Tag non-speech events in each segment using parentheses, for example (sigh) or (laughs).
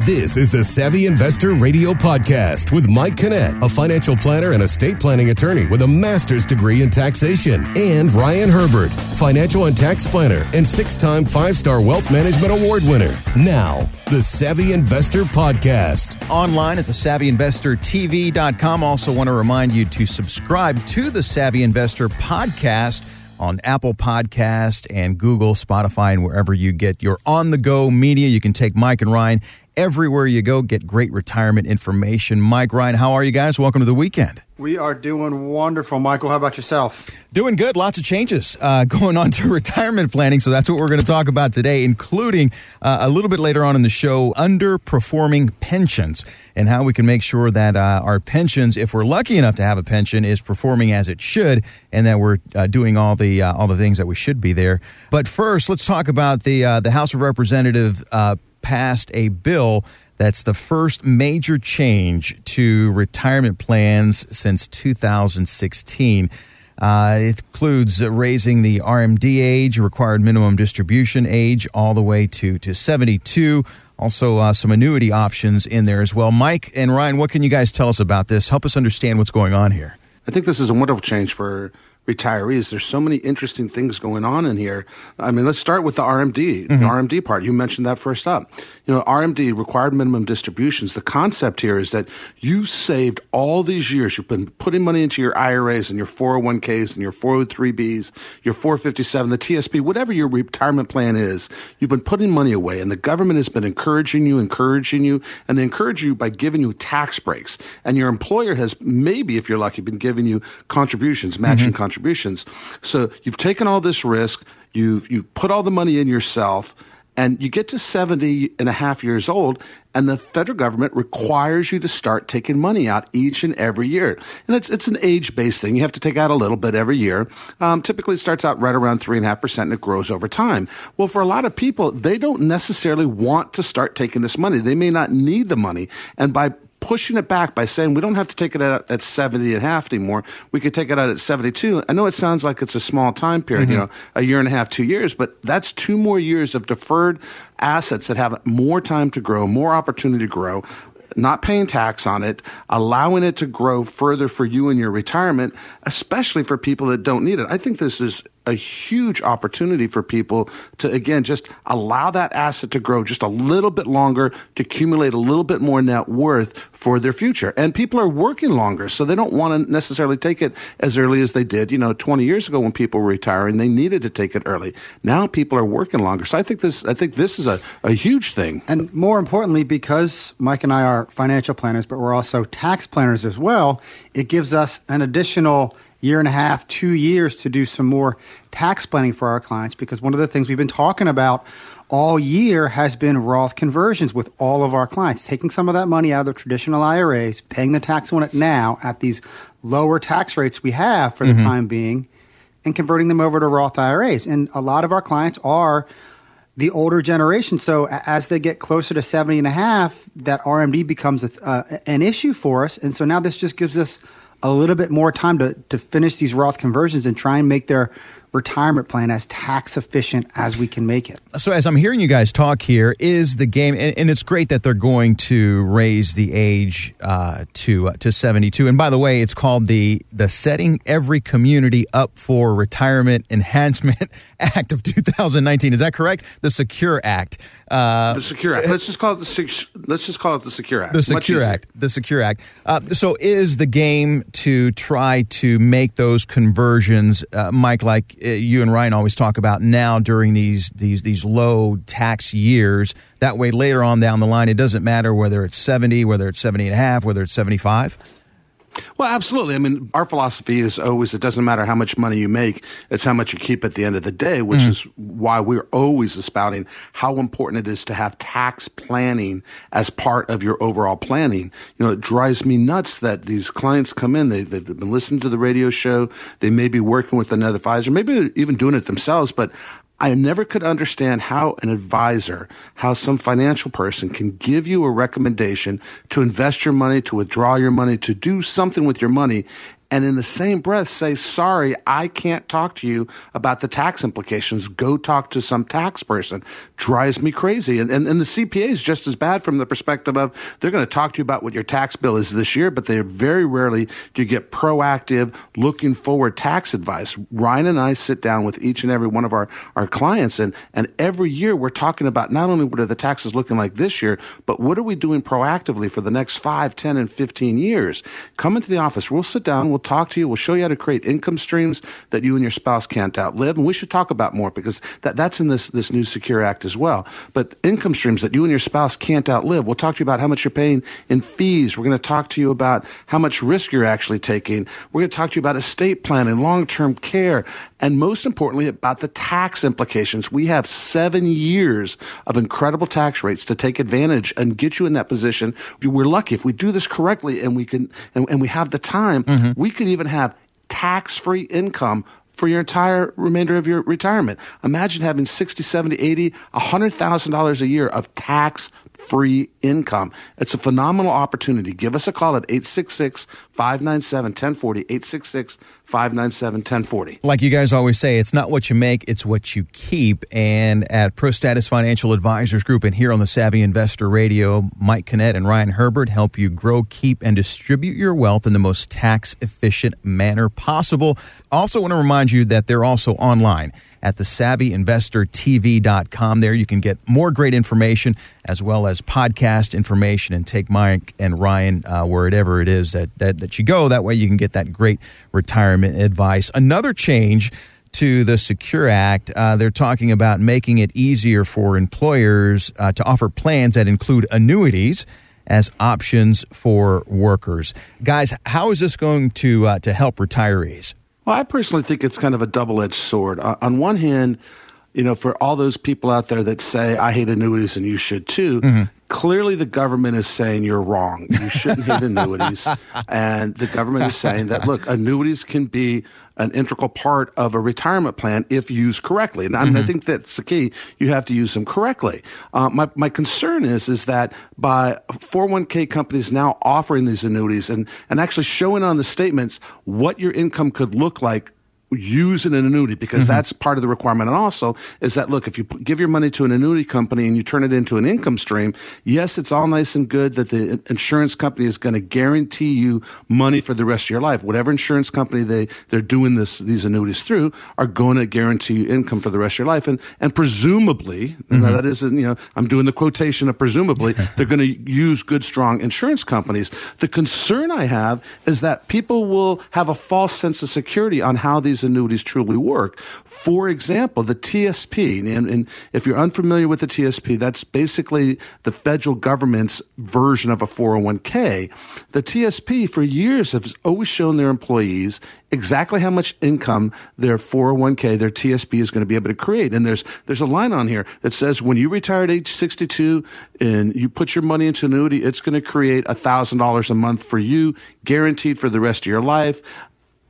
This is the Savvy Investor Radio Podcast with Mike Kinnett, a financial planner and estate planning attorney with a master's degree in taxation, and Ryan Herbert, financial and tax planner and six time five star wealth management award winner. Now, the Savvy Investor Podcast. Online at the SavvyInvestorTV.com. Also, want to remind you to subscribe to the Savvy Investor Podcast on Apple Podcast and Google, Spotify, and wherever you get your on the go media. You can take Mike and Ryan everywhere you go, get great retirement information. Mike, Ryan, how are you guys? Welcome to the weekend. We are doing wonderful. Michael, how about yourself? Doing good. Lots of changes uh, (laughs) going on to retirement planning. So that's what we're going to talk about today, including uh, a little bit later on in the show underperforming pensions and how we can make sure that uh, our pensions, if we're lucky enough to have a pension, is performing as it should, and that we're uh, doing all the uh, all the things that we should be there. But first, let's talk about the uh, the House of Representatives passed a bill that's the first major change to retirement plans since 2016. Uh, it includes raising the RMD age, required minimum distribution age, all the way to, to 72. Also, uh, some annuity options in there as well. Mike and Ryan, what can you guys tell us about this? Help us understand what's going on here. I think this is a wonderful change for retirees. There's so many interesting things going on in here. I mean, let's start with the RMD, mm-hmm. the RMD part. You mentioned that first up. You know, RMD, required minimum distributions. The concept here is that you've saved all these years. You've been putting money into your IRAs and your 401ks and your 403bs, your 457, the TSP, whatever your retirement plan is. You've been putting money away and the government has been encouraging you, encouraging you, and they encourage you by giving you tax breaks. And your employer has maybe, if you're lucky, been giving you contributions, matching mm-hmm. contributions contributions. So you've taken all this risk, you've, you've put all the money in yourself, and you get to 70 and a half years old, and the federal government requires you to start taking money out each and every year. And it's, it's an age based thing. You have to take out a little bit every year. Um, typically, it starts out right around 3.5%, and it grows over time. Well, for a lot of people, they don't necessarily want to start taking this money. They may not need the money. And by pushing it back by saying we don't have to take it out at 70 and a half anymore. We could take it out at 72. I know it sounds like it's a small time period, mm-hmm. you know, a year and a half, two years, but that's two more years of deferred assets that have more time to grow, more opportunity to grow not paying tax on it, allowing it to grow further for you in your retirement, especially for people that don't need it. I think this is a huge opportunity for people to again just allow that asset to grow just a little bit longer to accumulate a little bit more net worth for their future. And people are working longer so they don't want to necessarily take it as early as they did you know 20 years ago when people were retiring. They needed to take it early. Now people are working longer. So i think this i think this is a, a huge thing. And more importantly because mike and i are financial planners but we're also tax planners as well it gives us an additional year and a half, two years to do some more tax planning for our clients because one of the things we've been talking about all year has been Roth conversions with all of our clients, taking some of that money out of the traditional IRAs, paying the tax on it now at these lower tax rates we have for the mm-hmm. time being, and converting them over to Roth IRAs. And a lot of our clients are the older generation. So as they get closer to 70 and a half, that RMD becomes a, uh, an issue for us. And so now this just gives us a little bit more time to, to finish these Roth conversions and try and make their retirement plan as tax efficient as we can make it. So, as I'm hearing you guys talk here, is the game, and, and it's great that they're going to raise the age uh, to uh, to 72. And by the way, it's called the the Setting Every Community Up for Retirement Enhancement (laughs) Act of 2019. Is that correct? The Secure Act. Uh, the Secure Act. Let's just call it the let's just call it the Secure Act. The Secure Act. The Secure Act. Uh, so, is the game to try to make those conversions, uh, Mike, like Uh, you and Ryan always talk about now during these these these low tax years. That way, later on down the line, it doesn't matter whether it's seventy, whether it's 70 and a half, whether it's seventy five. Well, absolutely. I mean, our philosophy is always it doesn't matter how much money you make, it's how much you keep at the end of the day, which mm. is why we're always espouting how important it is to have tax planning as part of your overall planning. You know, it drives me nuts that these clients come in, they, they've been listening to the radio show, they may be working with another advisor, maybe even doing it themselves, but I never could understand how an advisor, how some financial person can give you a recommendation to invest your money, to withdraw your money, to do something with your money and in the same breath say, sorry, I can't talk to you about the tax implications. Go talk to some tax person. Drives me crazy. And, and, and the CPA is just as bad from the perspective of they're going to talk to you about what your tax bill is this year, but they very rarely do you get proactive, looking forward tax advice. Ryan and I sit down with each and every one of our, our clients, and, and every year we're talking about not only what are the taxes looking like this year, but what are we doing proactively for the next five, ten, and 15 years? Come into the office. We'll sit down. We'll talk to you. We'll show you how to create income streams that you and your spouse can't outlive. And we should talk about more because that, that's in this, this new Secure Act as well. But income streams that you and your spouse can't outlive. We'll talk to you about how much you're paying in fees. We're going to talk to you about how much risk you're actually taking. We're going to talk to you about estate planning, long term care, and most importantly, about the tax implications. We have seven years of incredible tax rates to take advantage and get you in that position. We're lucky if we do this correctly and we can, and, and we have the time, mm-hmm. we could even have tax free income for your entire remainder of your retirement. Imagine having 60, 70, 80, $100,000 a year of tax free income. It's a phenomenal opportunity. Give us a call at 866 597 1040. 866 597 1040. Like you guys always say, it's not what you make, it's what you keep. And at ProStatus Financial Advisors Group and here on the Savvy Investor Radio, Mike Kinnett and Ryan Herbert help you grow, keep, and distribute your wealth in the most tax efficient manner possible. Also, want to remind you that they're also online at the savvyinvestortv.com. There you can get more great information as well as podcast information and take Mike and Ryan uh, wherever it is that, that, that you go. That way you can get that great retirement advice. Another change to the Secure Act, uh, they're talking about making it easier for employers uh, to offer plans that include annuities as options for workers. Guys, how is this going to uh, to help retirees? Well, I personally think it's kind of a double edged sword. On one hand, you know, for all those people out there that say, I hate annuities and you should too, mm-hmm. clearly the government is saying you're wrong. You shouldn't hate annuities. (laughs) And the government is saying that, look, annuities can be an integral part of a retirement plan if used correctly. And I, mean, mm-hmm. I think that's the key. You have to use them correctly. Uh, my, my concern is, is that by 401k companies now offering these annuities and, and actually showing on the statements what your income could look like use an annuity because mm-hmm. that's part of the requirement. And also is that, look, if you give your money to an annuity company and you turn it into an income stream, yes, it's all nice and good that the insurance company is going to guarantee you money for the rest of your life. Whatever insurance company they, they're doing this, these annuities through are going to guarantee you income for the rest of your life. And, and presumably, mm-hmm. that is, you know, I'm doing the quotation of presumably, (laughs) they're going to use good, strong insurance companies. The concern I have is that people will have a false sense of security on how these annuities truly work. For example, the TSP, and, and if you're unfamiliar with the TSP, that's basically the federal government's version of a 401k. The TSP for years has always shown their employees exactly how much income their 401k, their TSP is going to be able to create. And there's there's a line on here that says when you retire at age 62 and you put your money into annuity, it's going to create $1,000 a month for you, guaranteed for the rest of your life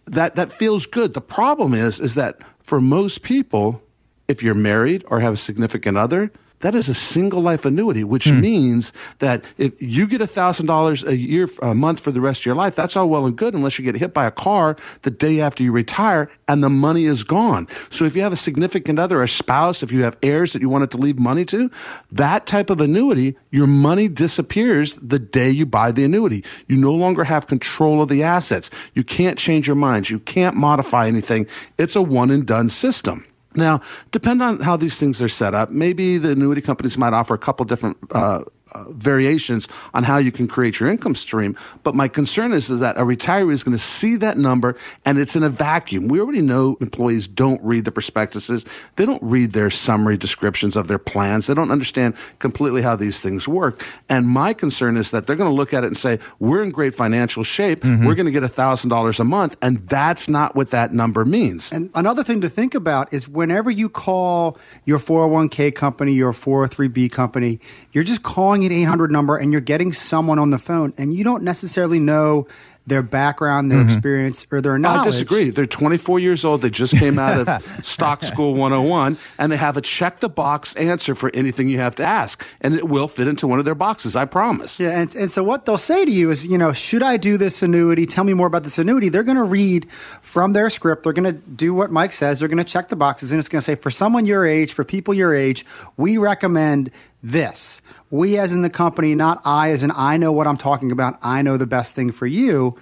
that that feels good. The problem is is that for most people, if you're married or have a significant other, that is a single life annuity, which hmm. means that if you get $1,000 a year, a month for the rest of your life, that's all well and good unless you get hit by a car the day after you retire and the money is gone. So if you have a significant other, a spouse, if you have heirs that you wanted to leave money to, that type of annuity, your money disappears the day you buy the annuity. You no longer have control of the assets. You can't change your minds. You can't modify anything. It's a one and done system. Now, depend on how these things are set up. Maybe the annuity companies might offer a couple different uh, uh, variations on how you can create your income stream. But my concern is, is that a retiree is going to see that number and it's in a vacuum. We already know employees don't read the prospectuses. They don't read their summary descriptions of their plans. They don't understand completely how these things work. And my concern is that they're going to look at it and say, we're in great financial shape. Mm-hmm. We're going to get $1,000 a month. And that's not what that number means. And another thing to think about is whenever you call your 401k company, your 403b company, you're just calling calling an 800 number and you're getting someone on the phone and you don't necessarily know their background, their mm-hmm. experience, or their knowledge. I disagree. They're 24 years old. They just came out of (laughs) Stock School 101, and they have a check the box answer for anything you have to ask, and it will fit into one of their boxes. I promise. Yeah, and, and so what they'll say to you is, you know, should I do this annuity? Tell me more about this annuity. They're going to read from their script. They're going to do what Mike says. They're going to check the boxes, and it's going to say, for someone your age, for people your age, we recommend this. We, as in the company, not I, as in I know what I'm talking about, I know the best thing for you.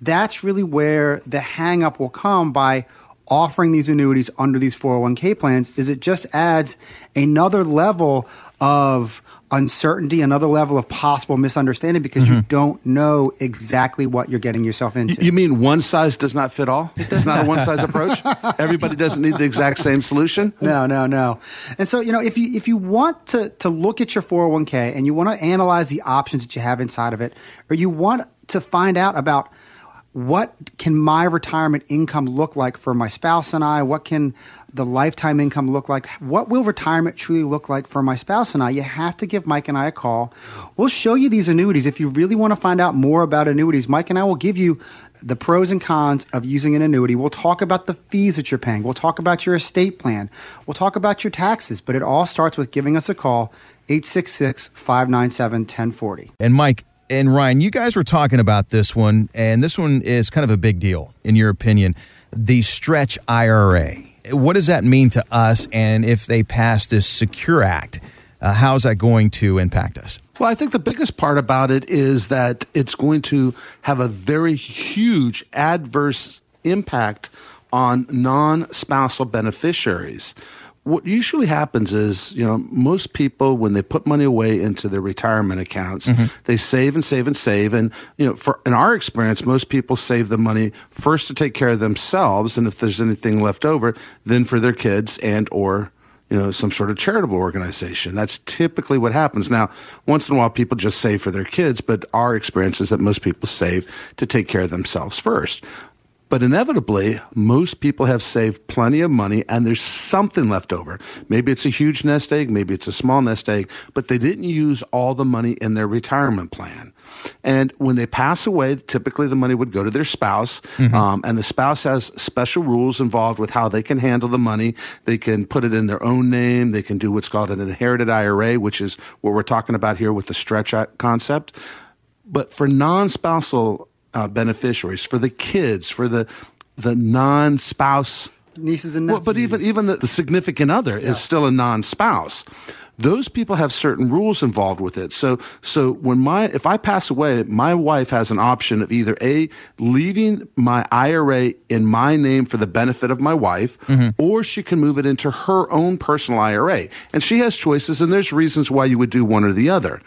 That's really where the hangup will come by offering these annuities under these 401k plans is it just adds another level of uncertainty, another level of possible misunderstanding because mm-hmm. you don't know exactly what you're getting yourself into. You mean one size does not fit all? It's not a one size approach. Everybody doesn't need the exact same solution. (laughs) No, no, no. And so you know, if you if you want to to look at your 401k and you want to analyze the options that you have inside of it, or you want to find out about what can my retirement income look like for my spouse and I? What can the lifetime income look like? What will retirement truly look like for my spouse and I? You have to give Mike and I a call. We'll show you these annuities. If you really want to find out more about annuities, Mike and I will give you the pros and cons of using an annuity. We'll talk about the fees that you're paying. We'll talk about your estate plan. We'll talk about your taxes. But it all starts with giving us a call, 866 597 1040. And Mike, and Ryan, you guys were talking about this one, and this one is kind of a big deal, in your opinion. The stretch IRA. What does that mean to us? And if they pass this Secure Act, uh, how is that going to impact us? Well, I think the biggest part about it is that it's going to have a very huge adverse impact on non spousal beneficiaries what usually happens is, you know, most people when they put money away into their retirement accounts, mm-hmm. they save and save and save. And you know, for in our experience, most people save the money first to take care of themselves, and if there's anything left over, then for their kids and or you know some sort of charitable organization. That's typically what happens. Now, once in a while, people just save for their kids, but our experience is that most people save to take care of themselves first. But inevitably, most people have saved plenty of money and there's something left over. Maybe it's a huge nest egg, maybe it's a small nest egg, but they didn't use all the money in their retirement plan. And when they pass away, typically the money would go to their spouse, mm-hmm. um, and the spouse has special rules involved with how they can handle the money. They can put it in their own name. They can do what's called an inherited IRA, which is what we're talking about here with the stretch concept. But for non spousal uh, beneficiaries, for the kids, for the the non spouse nieces and nephews. Well, but even even the, the significant other yeah. is still a non spouse. Those people have certain rules involved with it. So so when my if I pass away, my wife has an option of either a leaving my IRA in my name for the benefit of my wife, mm-hmm. or she can move it into her own personal IRA. And she has choices, and there's reasons why you would do one or the other.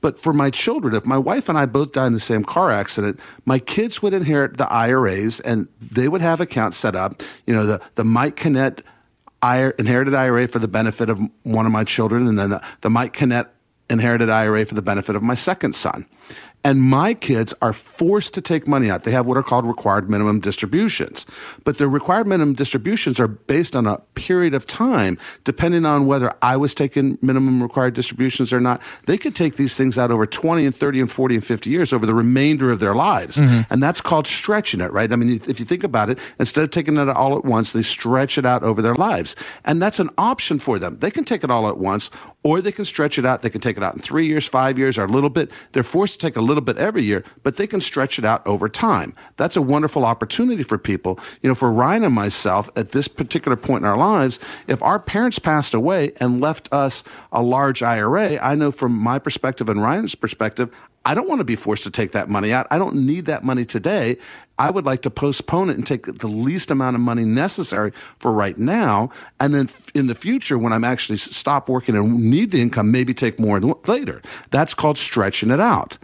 But for my children, if my wife and I both die in the same car accident, my kids would inherit the IRAs and they would have accounts set up. You know, the, the Mike Kinnett inherited IRA for the benefit of one of my children, and then the, the Mike Kinnett inherited IRA for the benefit of my second son. And my kids are forced to take money out. They have what are called required minimum distributions. But the required minimum distributions are based on a period of time, depending on whether I was taking minimum required distributions or not. They could take these things out over 20 and 30 and 40 and 50 years over the remainder of their lives. Mm-hmm. And that's called stretching it, right? I mean, if you think about it, instead of taking it all at once, they stretch it out over their lives. And that's an option for them. They can take it all at once, or they can stretch it out. They can take it out in three years, five years, or a little bit. They're forced to take a little bit every year, but they can stretch it out over time. That's a wonderful opportunity for people. You know, for Ryan and myself at this particular point in our lives, if our parents passed away and left us a large IRA, I know from my perspective and Ryan's perspective, I don't want to be forced to take that money out. I don't need that money today. I would like to postpone it and take the least amount of money necessary for right now. And then in the future, when I'm actually stop working and need the income, maybe take more later. That's called stretching it out.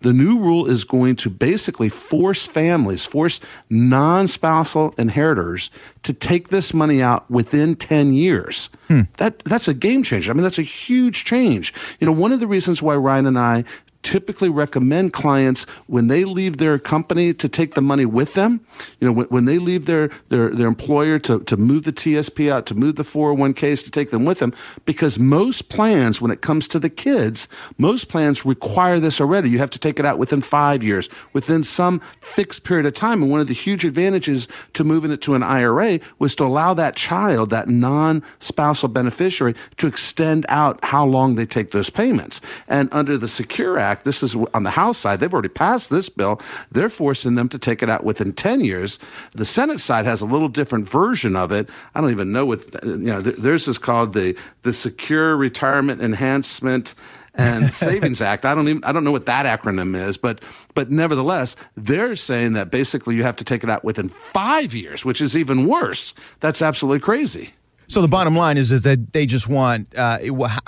The new rule is going to basically force families, force non spousal inheritors to take this money out within 10 years. Hmm. That, that's a game changer. I mean, that's a huge change. You know, one of the reasons why Ryan and I typically recommend clients when they leave their company to take the money with them. You know, when, when they leave their, their, their employer to, to move the TSP out, to move the 401ks, to take them with them, because most plans, when it comes to the kids, most plans require this already. You have to take it out within five years, within some fixed period of time. And one of the huge advantages to moving it to an IRA was to allow that child, that non spousal beneficiary, to extend out how long they take those payments. And under the Secure Act, this is on the House side, they've already passed this bill. They're forcing them to take it out within 10 years. The Senate side has a little different version of it. I don't even know what, you know, theirs is called the, the Secure Retirement Enhancement and (laughs) Savings Act. I don't even I don't know what that acronym is, but but nevertheless, they're saying that basically you have to take it out within five years, which is even worse. That's absolutely crazy. So the bottom line is is that they just want, uh,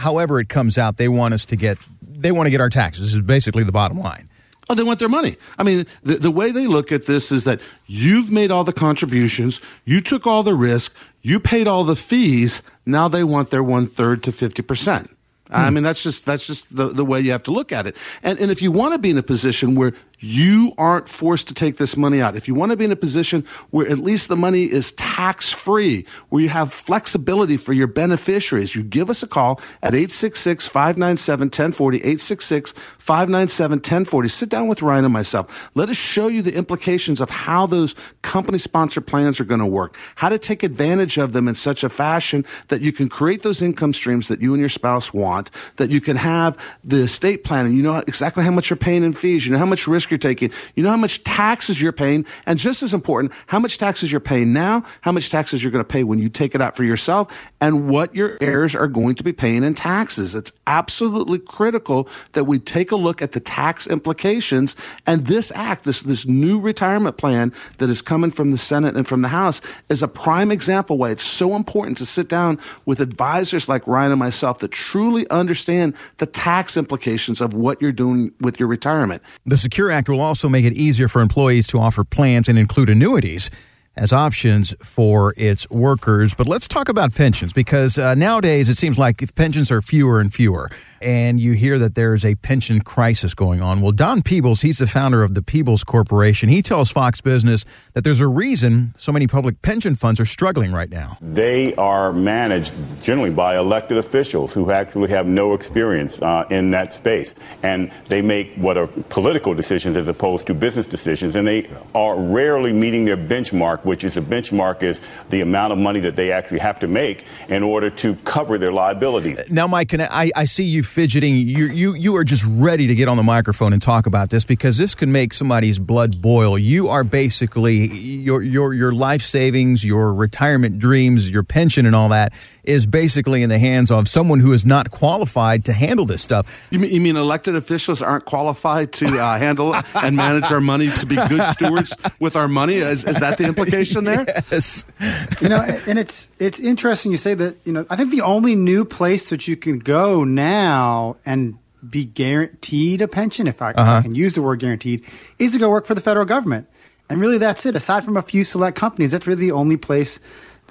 however it comes out, they want us to get they want to get our taxes. This is basically the bottom line. Oh, they want their money. I mean, the, the way they look at this is that you've made all the contributions, you took all the risk, you paid all the fees. Now they want their one third to fifty percent. I mean, that's just that's just the, the way you have to look at it. And and if you want to be in a position where you aren't forced to take this money out. If you want to be in a position where at least the money is tax free, where you have flexibility for your beneficiaries, you give us a call at 866 597 1040, 866 597 1040. Sit down with Ryan and myself. Let us show you the implications of how those company sponsored plans are going to work, how to take advantage of them in such a fashion that you can create those income streams that you and your spouse want, that you can have the estate planning. You know exactly how much you're paying in fees, you know how much risk you're taking. You know how much taxes you're paying, and just as important, how much taxes you're paying now, how much taxes you're going to pay when you take it out for yourself, and what your heirs are going to be paying in taxes. It's absolutely critical that we take a look at the tax implications. And this act, this this new retirement plan that is coming from the Senate and from the House, is a prime example why it's so important to sit down with advisors like Ryan and myself that truly understand the tax implications of what you're doing with your retirement. The Secure Act will also make it easier for employees to offer plans and include annuities as options for its workers. But let's talk about pensions because uh, nowadays it seems like pensions are fewer and fewer and you hear that there's a pension crisis going on. Well, Don Peebles, he's the founder of the Peebles Corporation. He tells Fox Business that there's a reason so many public pension funds are struggling right now. They are managed generally by elected officials who actually have no experience uh, in that space. And they make what are political decisions as opposed to business decisions. And they are rarely meeting their benchmark, which is a benchmark is the amount of money that they actually have to make in order to cover their liabilities. Now, Mike, I, I see you fidgeting. You you you are just ready to get on the microphone and talk about this because this can make somebody's blood boil. You are basically your your your life savings, your retirement dreams, your pension, and all that is basically in the hands of someone who is not qualified to handle this stuff. You mean, you mean elected officials aren't qualified to uh, handle (laughs) and manage our money to be good stewards with our money? Is, is that the implication there? Yes. You know, and it's it's interesting you say that. You know, I think the only new place that you can go now and be guaranteed a pension, if I, uh-huh. if I, can use the word guaranteed, is to go work for the federal government. And really, that's it. Aside from a few select companies, that's really the only place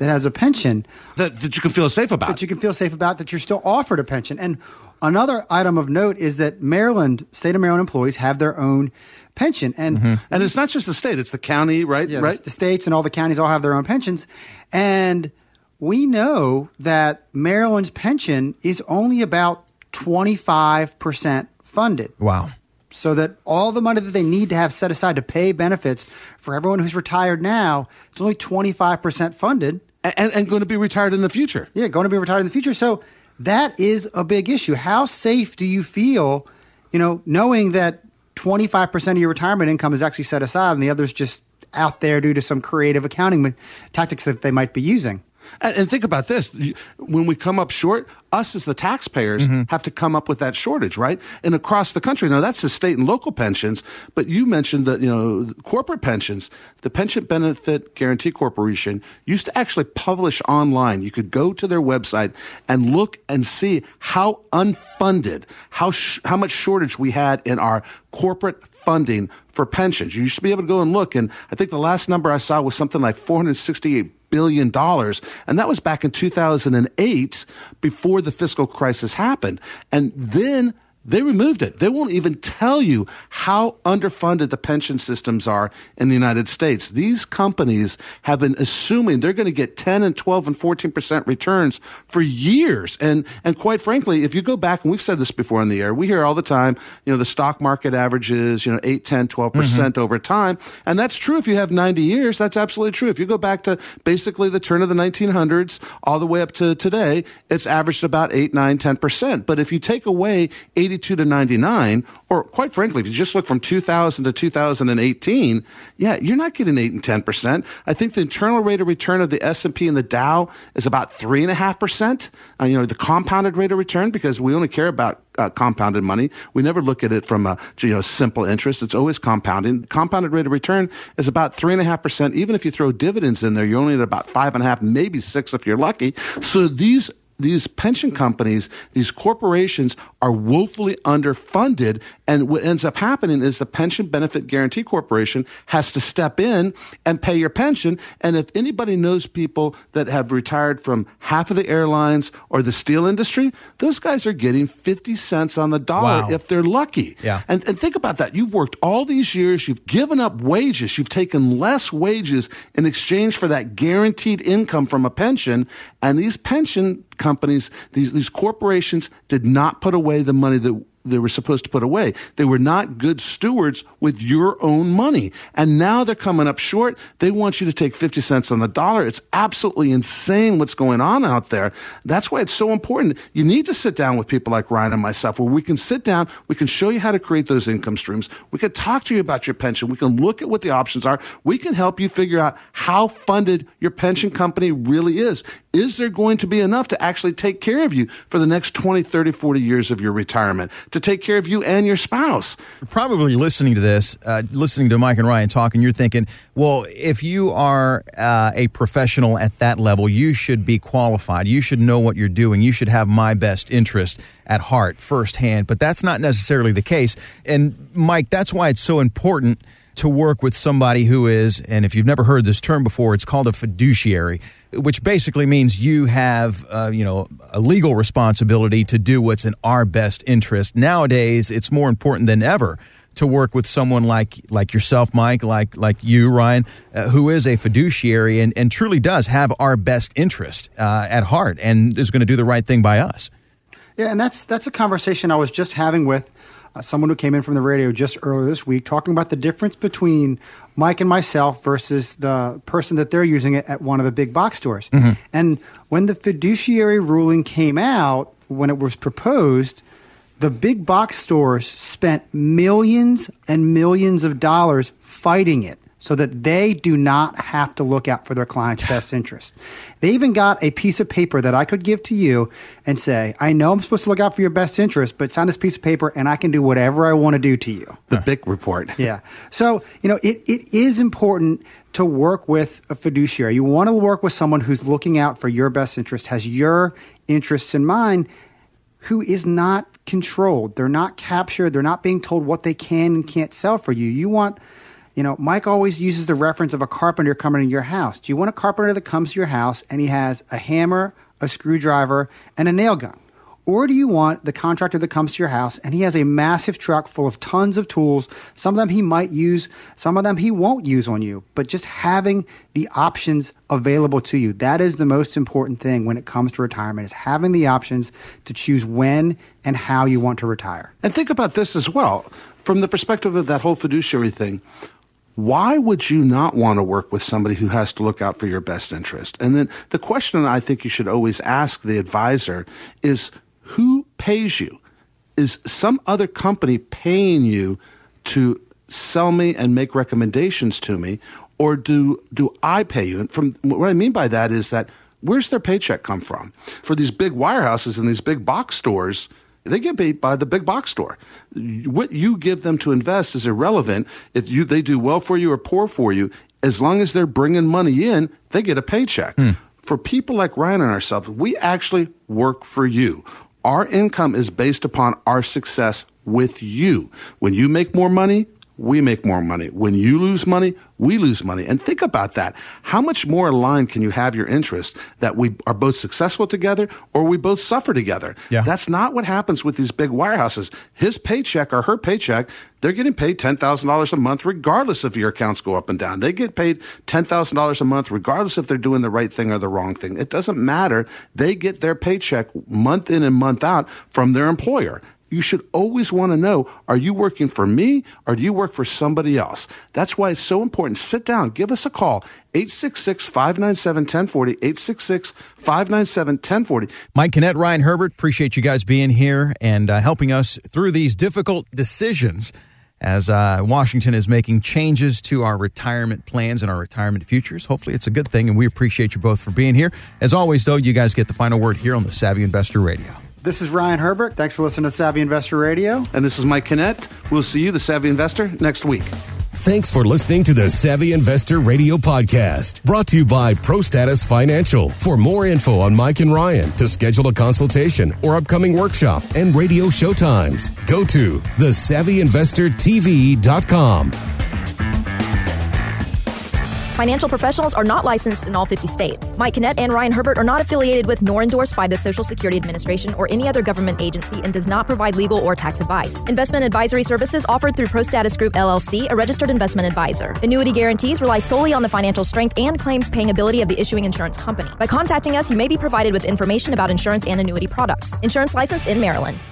that has a pension that, that you can feel safe about. That you can feel safe about that you're still offered a pension. And another item of note is that Maryland, state of Maryland employees have their own pension. And mm-hmm. and it's not just the state; it's the county, right? Yeah, right. The, the states and all the counties all have their own pensions, and we know that Maryland's pension is only about twenty five percent funded. Wow so that all the money that they need to have set aside to pay benefits for everyone who's retired now, it's only 25% funded and, and going to be retired in the future. Yeah, going to be retired in the future. So that is a big issue. How safe do you feel, you know, knowing that 25% of your retirement income is actually set aside and the others just out there due to some creative accounting tactics that they might be using? And, and, think about this: when we come up short, us as the taxpayers mm-hmm. have to come up with that shortage, right? And across the country, now that's the state and local pensions. But you mentioned that you know corporate pensions. The Pension Benefit Guaranty Corporation used to actually publish online. You could go to their website and look and see how unfunded, how sh- how much shortage we had in our corporate funding for pensions. You should be able to go and look, and I think the last number I saw was something like 468 billion dollars. And that was back in 2008 before the fiscal crisis happened. And then They removed it. They won't even tell you how underfunded the pension systems are in the United States. These companies have been assuming they're going to get 10 and 12 and 14% returns for years. And, and quite frankly, if you go back, and we've said this before in the air, we hear all the time, you know, the stock market averages, you know, 8, 10, 12% mm-hmm. percent over time. And that's true if you have 90 years. That's absolutely true. If you go back to basically the turn of the 1900s all the way up to today, it's averaged about 8, 9, 10%. But if you take away 82 to 99, or quite frankly, if you just look from 2000 to 2018, yeah, you're not getting 8 and 10%. I think the internal rate of return of the S&P and the Dow is about 3.5%. Uh, you know, the compounded rate of return, because we only care about uh, compounded money. We never look at it from a you know simple interest. It's always compounding. Compounded rate of return is about three and a half percent. Even if you throw dividends in there, you're only at about five and a half, maybe six if you're lucky. So these these pension companies, these corporations are woefully underfunded. And what ends up happening is the Pension Benefit Guaranty Corporation has to step in and pay your pension. And if anybody knows people that have retired from half of the airlines or the steel industry, those guys are getting 50 cents on the dollar Wow. if they're lucky. Yeah. And, and think about that. You've worked all these years, you've given up wages, you've taken less wages in exchange for that guaranteed income from a pension. And these pension companies, these, these corporations did not put away the money that they were supposed to put away. They were not good stewards with your own money. And now they're coming up short. They want you to take 50 cents on the dollar. It's absolutely insane what's going on out there. That's why it's so important. You need to sit down with people like Ryan and myself where we can sit down, we can show you how to create those income streams. We can talk to you about your pension. We can look at what the options are. We can help you figure out how funded your pension company really is. Is there going to be enough to actually take care of you for the next 20, 30, 40 years of your retirement, to take care of you and your spouse? probably listening to this, uh, listening to Mike and Ryan talking, you're thinking, well, if you are uh, a professional at that level, you should be qualified. You should know what you're doing. You should have my best interest at heart firsthand. But that's not necessarily the case. And Mike, that's why it's so important to work with somebody who is, and if you've never heard this term before, it's called a fiduciary, which basically means you have, uh, you know, a legal responsibility to do what's in our best interest. Nowadays, it's more important than ever to work with someone like like yourself, Mike, like like you, Ryan, uh, who is a fiduciary and, and truly does have our best interest uh, at heart and is going to do the right thing by us. Yeah, and that's that's a conversation I was just having with uh, someone who came in from the radio just earlier this week, talking about the difference between Mike and myself versus the person that they're using it at one of the big box stores. And when the fiduciary ruling came out, when it was proposed, the big box stores spent millions and millions of dollars fighting it so that they do not have to look out for their client's best interest. They even got a piece of paper that I could give to you and say, I know I'm supposed to look out for your best interest, but sign this piece of paper and I can do whatever I want to do to you. The big report. (laughs) Yeah. So, you know, it, it is important to work with a fiduciary. You want to work with someone who's looking out for your best interest, has your interests in mind, who is not controlled. They're not captured. They're not being told what they can and can't sell for you. You want, you know, Mike always uses the reference of a carpenter coming to your house. Do you want a carpenter that comes to your house and he has a hammer, a screwdriver, and a nail gun? Or do you want the contractor that comes to your house and he has a massive truck full of tons of tools? Some of them he might use, some of them he won't use on you, but just having the options available to you. That is the most important thing when it comes to retirement is having the options to choose when and how you want to retire. And think about this as well from the perspective of that whole fiduciary thing. Why would you not want to work with somebody who has to look out for your best interest? And then the question I think you should always ask the advisor is who pays you? Is some other company paying you to sell me and make recommendations to me, or do do I pay you? And from what I mean by that is that where's their paycheck come from? For these big wirehouses and these big box stores, they get paid by the big box store. What you give them to invest is irrelevant if you they do well for you or poor for you. As long as they're bringing money in, they get a paycheck. Hmm. For people like Ryan and ourselves, we actually work for you. Our income is based upon our success with you. When you make more money, we make more money. When you lose money, we lose money. And think about that. How much more aligned can you have your interest that we are both successful together or we both suffer together? Yeah. That's not what happens with these big wirehouses. His paycheck or her paycheck, they're getting paid $10,000 a month regardless if your accounts go up and down. They get paid $10,000 a month regardless if they're doing the right thing or the wrong thing. It doesn't matter. They get their paycheck month in and month out from their employer you should always want to know are you working for me or do you work for somebody else? That's why it's so important. Sit down, give us a call. 866 597 1040. 866 597 1040. Mike Kinnett, Ryan Herbert, appreciate you guys being here and uh, helping us through these difficult decisions as uh, Washington is making changes to our retirement plans and our retirement futures. Hopefully, it's a good thing, and we appreciate you both for being here. As always, though, you guys get the final word here on the Savvy Investor Radio. This is Ryan Herbert. Thanks for listening to Savvy Investor Radio. And this is Mike Kinnett. We'll see you, the Savvy Investor, next week. Thanks for listening to the Savvy Investor Radio Podcast, brought to you by ProStatus Financial. For more info on Mike and Ryan, to schedule a consultation or upcoming workshop and radio show times, go to thesavvyinvestortv.com. Financial professionals are not licensed in all 50 states. Mike Kinnett and Ryan Herbert are not affiliated with nor endorsed by the Social Security Administration or any other government agency and does not provide legal or tax advice. Investment advisory services offered through ProStatus Group LLC, a registered investment advisor. Annuity guarantees rely solely on the financial strength and claims paying ability of the issuing insurance company. By contacting us, you may be provided with information about insurance and annuity products. Insurance licensed in Maryland.